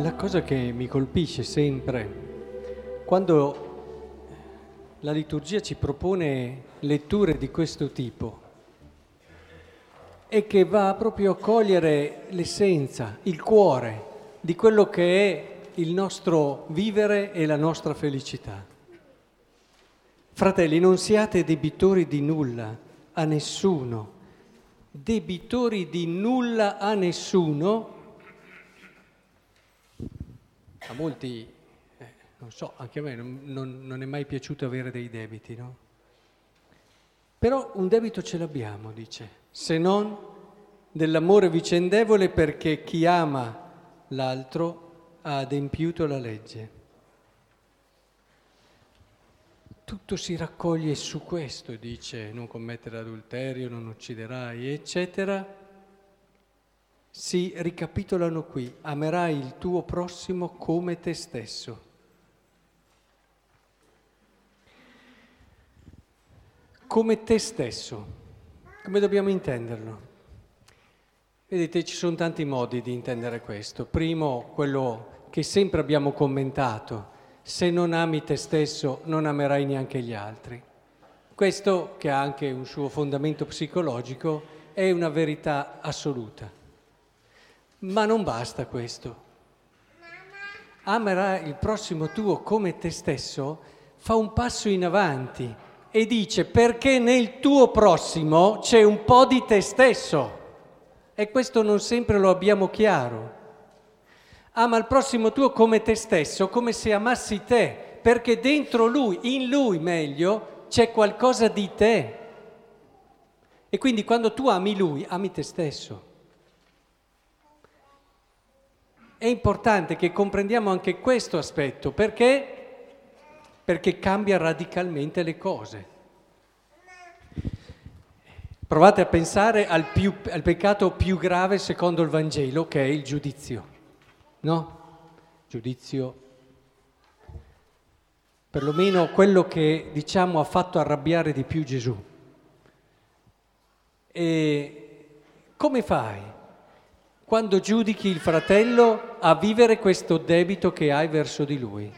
La cosa che mi colpisce sempre, quando la liturgia ci propone letture di questo tipo, è che va proprio a cogliere l'essenza, il cuore di quello che è il nostro vivere e la nostra felicità. Fratelli, non siate debitori di nulla a nessuno, debitori di nulla a nessuno a molti, eh, non so, anche a me non, non, non, è mai piaciuto avere dei debiti, no? Però un debito ce l'abbiamo, dice, se non dell'amore vicendevole perché chi ama l'altro ha adempiuto la legge. Tutto si raccoglie su questo, dice, non commettere adulterio, non ucciderai, eccetera si ricapitolano qui, amerai il tuo prossimo come te stesso. Come te stesso, come dobbiamo intenderlo? Vedete, ci sono tanti modi di intendere questo. Primo, quello che sempre abbiamo commentato, se non ami te stesso non amerai neanche gli altri. Questo, che ha anche un suo fondamento psicologico, è una verità assoluta. Ma non basta questo. Amerà il prossimo tuo come te stesso, fa un passo in avanti e dice perché nel tuo prossimo c'è un po' di te stesso. E questo non sempre lo abbiamo chiaro. Ama il prossimo tuo come te stesso, come se amassi te, perché dentro lui, in lui meglio, c'è qualcosa di te. E quindi quando tu ami lui, ami te stesso. È importante che comprendiamo anche questo aspetto perché, perché cambia radicalmente le cose. Provate a pensare al, più, al, peccato più grave secondo il Vangelo, che è il giudizio. No? Giudizio. Perlomeno quello che diciamo ha fatto arrabbiare di più Gesù. E come fai? Quando giudichi il fratello a vivere questo debito che hai verso di lui?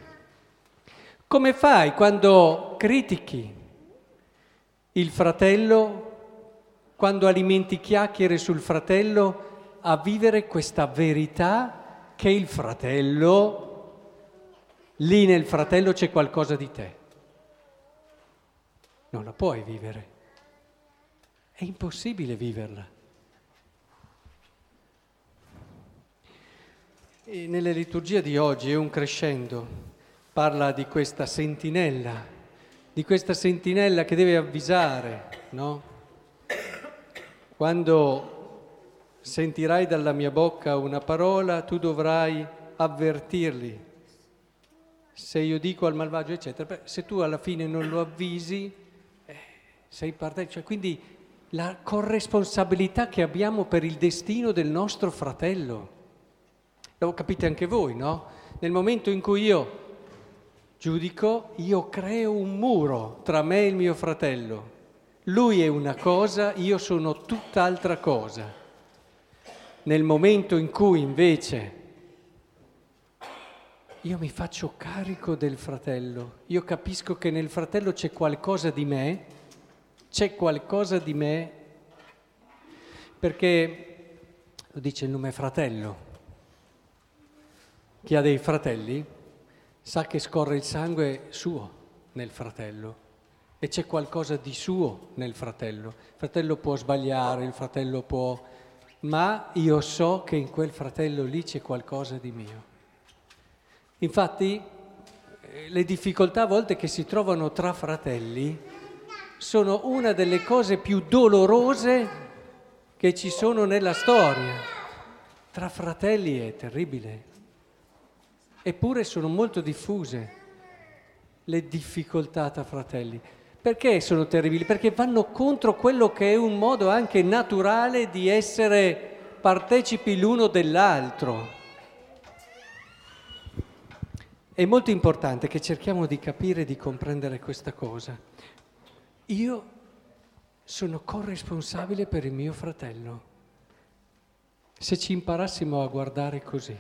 Come fai quando critichi il fratello, quando alimenti chiacchiere sul fratello, a vivere questa verità che il fratello, lì nel fratello c'è qualcosa di te? Non la puoi vivere. È impossibile viverla. E nelle liturgie di oggi è un crescendo, parla di questa sentinella, di questa sentinella che deve avvisare, no? Quando sentirai dalla mia bocca una parola, tu dovrai avvertirli. Se io dico al malvagio, eccetera, Beh, se tu alla fine non lo avvisi, eh, sei parte. Cioè, quindi la corresponsabilità che abbiamo per il destino del nostro fratello. Lo capite anche voi, no? Nel momento in cui io giudico, io creo un muro tra me e il mio fratello. Lui è una cosa, io sono tutt'altra cosa. Nel momento in cui invece io mi faccio carico del fratello, io capisco che nel fratello c'è qualcosa di me, c'è qualcosa di me, perché lo dice il nome fratello, chi ha dei fratelli sa che scorre il sangue suo nel fratello e c'è qualcosa di suo nel fratello. Il fratello può sbagliare, il fratello può... ma io so che in quel fratello lì c'è qualcosa di mio. Infatti eh, le difficoltà a volte che si trovano tra fratelli sono una delle cose più dolorose che ci sono nella storia. Tra fratelli è terribile. Eppure sono molto diffuse le difficoltà tra fratelli. Perché sono terribili? Perché vanno contro quello che è un modo anche naturale di essere partecipi l'uno dell'altro. È molto importante che cerchiamo di capire e di comprendere questa cosa. Io sono corresponsabile per il mio fratello. Se ci imparassimo a guardare così.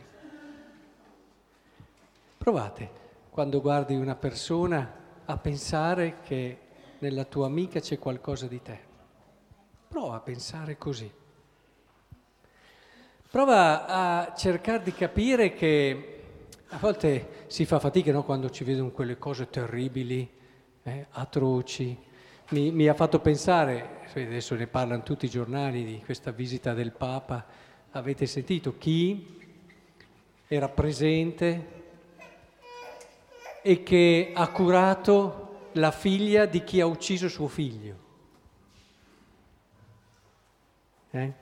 Provate, quando guardi una persona, a pensare che nella tua amica c'è qualcosa di te. Prova a pensare così. Prova a cercare di capire che a volte si fa fatica no? quando ci vedono quelle cose terribili, eh, atroci. Mi, mi, ha fatto pensare, adesso ne parlano tutti i giornali di questa visita del Papa, avete sentito chi era presente e che ha curato la figlia di chi ha ucciso suo figlio? Eh?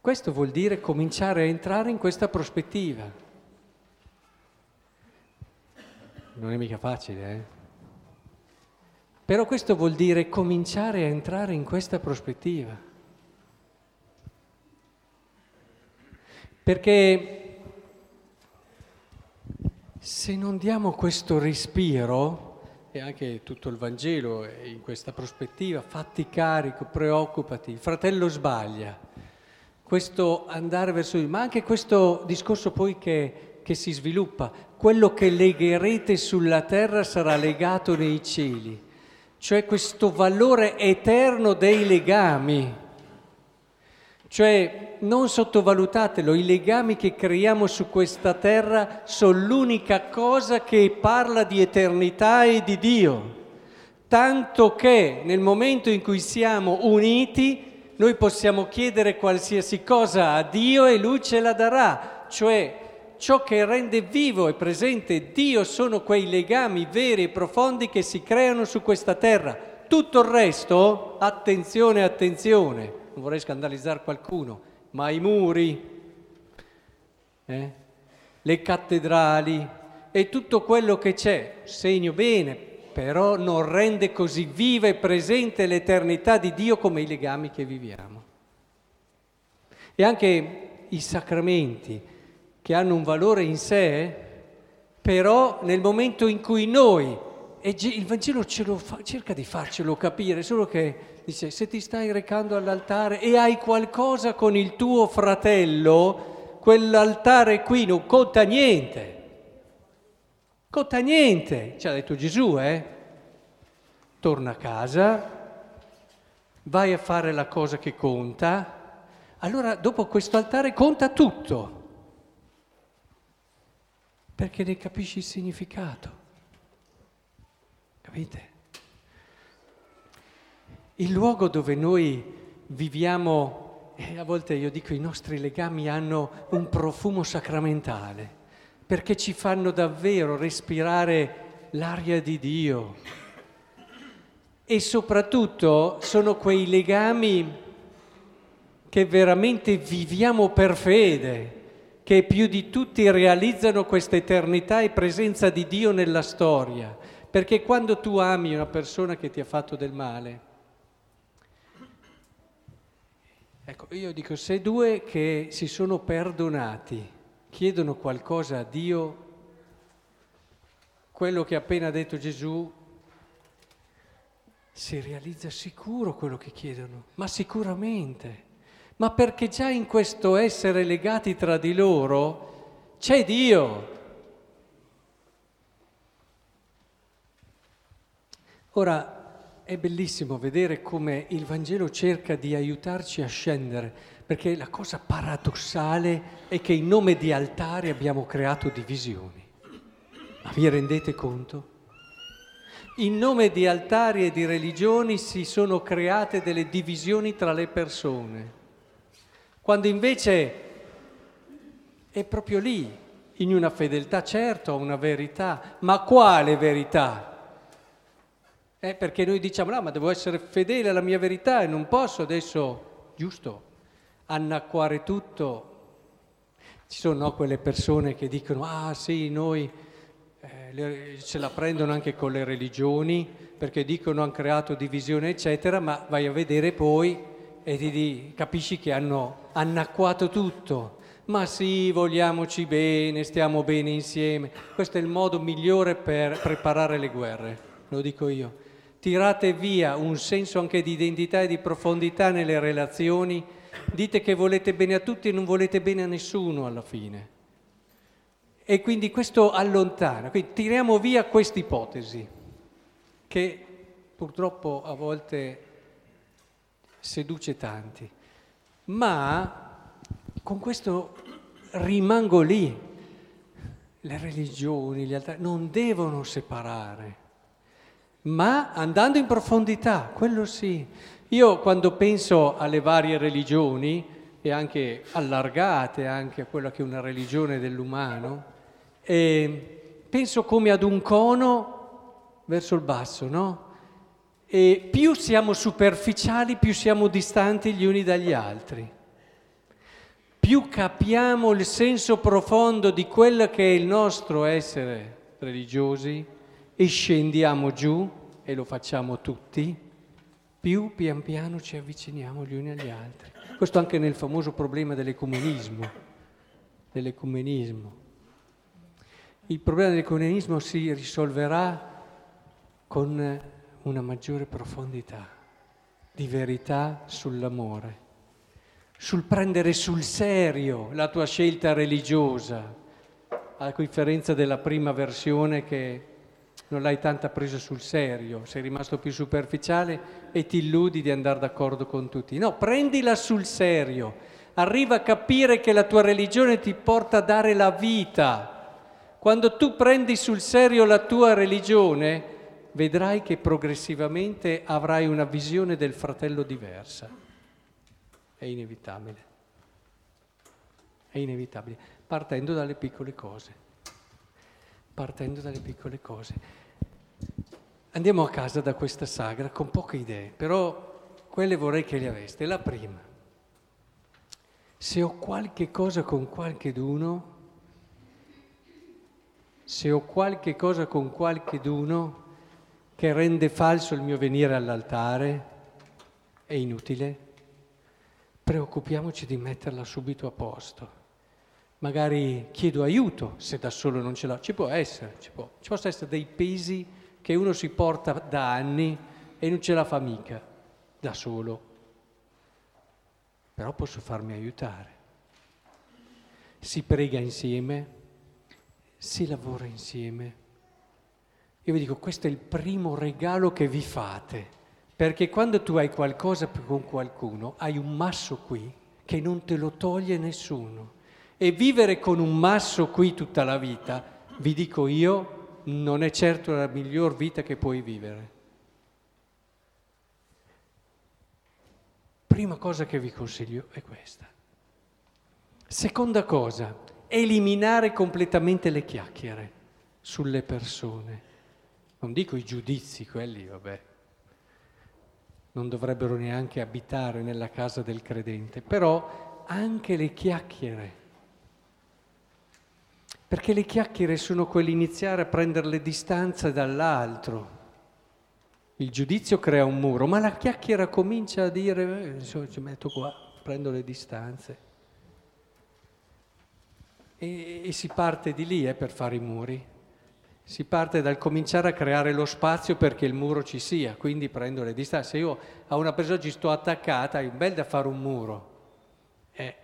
Questo vuol dire cominciare a entrare in questa prospettiva. Non è mica facile, eh? Però questo vuol dire cominciare a entrare in questa prospettiva. Perché se non diamo questo respiro, e anche tutto il Vangelo è in questa prospettiva, fatti carico, preoccupati, il fratello sbaglia questo andare verso lui, ma anche questo discorso poi che, che si sviluppa, quello che legherete sulla terra sarà legato nei cieli, cioè questo valore eterno dei legami. Cioè, non sottovalutatelo, i legami che creiamo su questa terra sono l'unica cosa che parla di eternità e di Dio. Tanto che nel momento in cui siamo uniti, noi possiamo chiedere qualsiasi cosa a Dio e Lui ce la darà, cioè ciò che rende vivo e presente Dio sono quei legami veri e profondi che si creano su questa terra. Tutto il resto, attenzione, attenzione, non vorrei scandalizzare qualcuno, ma i muri, eh, le cattedrali e tutto quello che c'è, segno bene, però non rende così viva e presente l'eternità di Dio come i legami che viviamo. E anche i sacramenti che hanno un valore in sé, però nel momento in cui noi, e il Vangelo fa, cerca di farcelo capire, solo che dice se ti stai recando all'altare e hai qualcosa con il tuo fratello, quell'altare qui non conta niente. Conta niente, ci ha detto Gesù, eh? Torna a casa, vai a fare la cosa che conta, allora dopo questo altare conta tutto, perché ne capisci il significato. Capite? Il luogo dove noi viviamo, e a volte io dico i nostri legami hanno un profumo sacramentale perché ci fanno davvero respirare l'aria di Dio. E soprattutto sono quei legami che veramente viviamo per fede, che più di tutti realizzano questa eternità e presenza di Dio nella storia. Perché quando tu ami una persona che ti ha fatto del male, ecco, io dico, se due che si sono perdonati, chiedono qualcosa a Dio, quello che ha appena detto Gesù, si realizza sicuro quello che chiedono, ma sicuramente, ma perché già in questo essere legati tra di loro c'è Dio. Ora, è bellissimo vedere come il Vangelo cerca di aiutarci a scendere, perché la cosa paradossale è che in nome di altare abbiamo creato divisioni. Ma vi rendete conto? In nome di altari e di religioni si sono create delle divisioni tra le persone, quando invece è proprio lì, in una fedeltà certo, a una verità, ma quale verità? Eh, perché noi diciamo, no, ma devo essere fedele alla mia verità e non posso adesso, giusto, annacquare tutto. Ci sono no, quelle persone che dicono, ah sì, noi eh, ce la prendono anche con le religioni, perché dicono hanno creato divisione, eccetera, ma vai a vedere poi e ti di, capisci che hanno annacquato tutto. Ma sì, vogliamoci bene, stiamo bene insieme. Questo è il modo migliore per preparare le guerre, lo dico io tirate via un senso anche di identità e di profondità nelle relazioni, dite che volete bene a tutti e non volete bene a nessuno alla fine. E quindi questo allontana, quindi tiriamo via questa ipotesi che purtroppo a volte seduce tanti, ma con questo rimango lì. Le religioni, gli altari non devono separare, ma andando in profondità, quello sì. Io quando penso alle varie religioni, e anche allargate anche a quella che è una religione dell'umano, penso come ad un cono verso il basso, no? E più siamo superficiali, più siamo distanti gli uni dagli altri. Più capiamo il senso profondo di quello che è il nostro essere religiosi e scendiamo giù, e lo facciamo tutti, più pian piano ci avviciniamo gli uni agli altri. Questo anche nel famoso problema dell'ecumenismo. dell'ecumenismo. Il problema dell'ecumenismo si risolverà con una maggiore profondità di verità sull'amore, sul prendere sul serio la tua scelta religiosa, a differenza della prima versione che non l'hai tanta presa sul serio, sei rimasto più superficiale e ti illudi di andare d'accordo con tutti. No, prendila sul serio, arriva a capire che la tua religione ti porta a dare la vita. Quando tu prendi sul serio la tua religione, vedrai che progressivamente avrai una visione del fratello diversa. È inevitabile. È inevitabile, partendo dalle piccole cose. Partendo dalle piccole cose. Andiamo a casa da questa sagra con poche idee, però quelle vorrei che le aveste. La prima, se ho qualche cosa con qualcheduno, se ho qualche cosa con qualcheduno, che rende falso il mio venire all'altare, è inutile, preoccupiamoci di metterla subito a posto. Magari chiedo aiuto se da solo non ce l'ho, ci può essere, ci, può, ci possono essere dei pesi che uno si porta da anni e non ce la fa mica, da solo. Però posso farmi aiutare. Si prega insieme, si lavora insieme io vi dico, questo è il primo regalo che vi fate, perché quando tu hai qualcosa con qualcuno, hai un masso qui che non te lo toglie nessuno. E vivere con un masso qui tutta la vita, vi dico io, non è certo la miglior vita che puoi vivere. Prima cosa che vi consiglio è questa. Seconda cosa, eliminare completamente le chiacchiere sulle persone. Non dico i giudizi, quelli, vabbè, non dovrebbero neanche abitare nella casa del credente, però anche le chiacchiere. Perché le chiacchiere sono quell'iniziare a prendere le distanze dall'altro. Il giudizio crea un muro, ma la chiacchiera comincia a dire, eh, insomma, ci metto qua, prendo le distanze. E, e si parte di lì eh, per fare i muri. Si parte dal cominciare a creare lo spazio perché il muro ci sia, quindi prendo le distanze. Se io a una persona ci sto attaccata, è bel da fare un muro. Eh.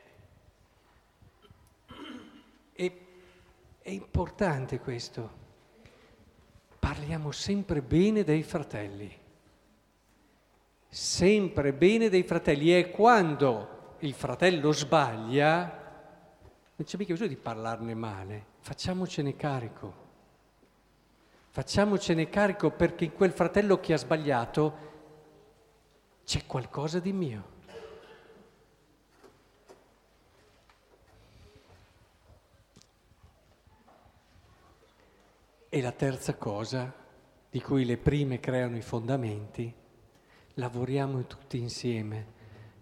E, è importante questo. Parliamo sempre bene dei fratelli. Sempre bene dei fratelli. E quando il fratello sbaglia, non c'è mica bisogno di parlarne male, facciamocene carico. Facciamocene carico perché in quel fratello che ha sbagliato c'è qualcosa di mio. E la terza cosa, di cui le prime creano i fondamenti, lavoriamo tutti insieme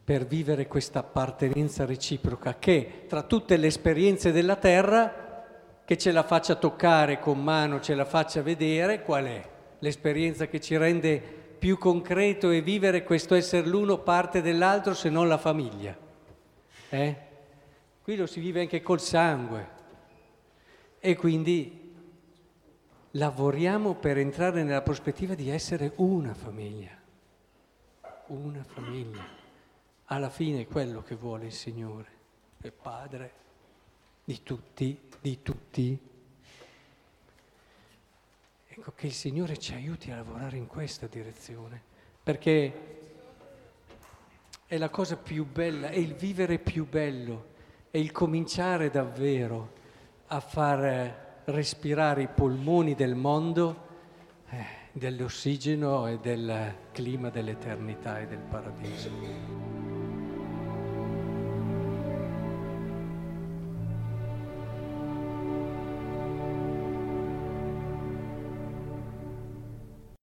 per vivere questa appartenenza reciproca che tra tutte le esperienze della terra che ce la faccia toccare con mano, ce la faccia vedere, qual è l'esperienza che ci rende più concreto e vivere questo essere l'uno parte dell'altro se non la famiglia. Eh? Qui lo si vive anche col sangue e quindi lavoriamo per entrare nella prospettiva di essere una famiglia, una famiglia. Alla fine è quello che vuole il Signore, il Padre di tutti, di tutti. Ecco che il Signore ci aiuti a lavorare in questa direzione, perché è la cosa più bella, è il vivere più bello, è il cominciare davvero a far respirare i polmoni del mondo eh, dell'ossigeno e del clima dell'eternità e del paradiso.